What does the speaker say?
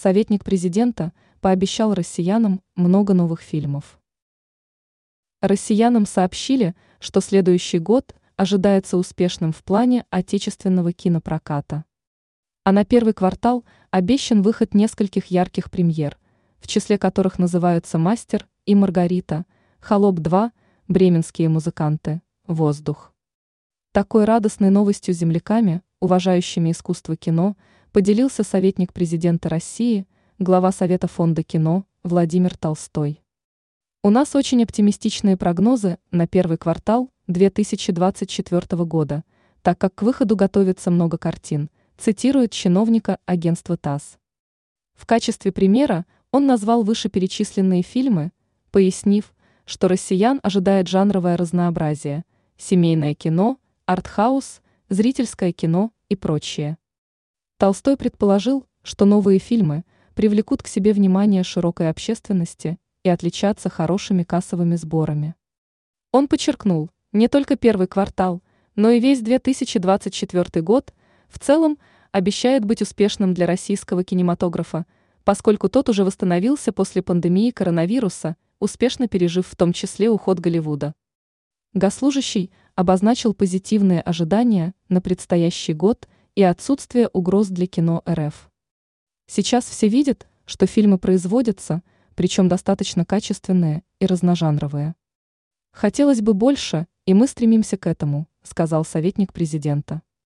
советник президента пообещал россиянам много новых фильмов. Россиянам сообщили, что следующий год ожидается успешным в плане отечественного кинопроката. А на первый квартал обещан выход нескольких ярких премьер, в числе которых называются «Мастер» и «Маргарита», «Холоп-2», «Бременские музыканты», «Воздух». Такой радостной новостью земляками, уважающими искусство кино, поделился советник президента России, глава Совета фонда кино Владимир Толстой. У нас очень оптимистичные прогнозы на первый квартал 2024 года, так как к выходу готовится много картин, цитирует чиновника агентства ТАСС. В качестве примера он назвал вышеперечисленные фильмы, пояснив, что россиян ожидает жанровое разнообразие, семейное кино, артхаус, зрительское кино и прочее. Толстой предположил, что новые фильмы привлекут к себе внимание широкой общественности и отличаться хорошими кассовыми сборами. Он подчеркнул, не только первый квартал, но и весь 2024 год в целом обещает быть успешным для российского кинематографа, поскольку тот уже восстановился после пандемии коронавируса, успешно пережив в том числе уход Голливуда. Госслужащий обозначил позитивные ожидания на предстоящий год и отсутствие угроз для кино РФ. Сейчас все видят, что фильмы производятся – причем достаточно качественные и разножанровые. Хотелось бы больше, и мы стремимся к этому, сказал советник президента.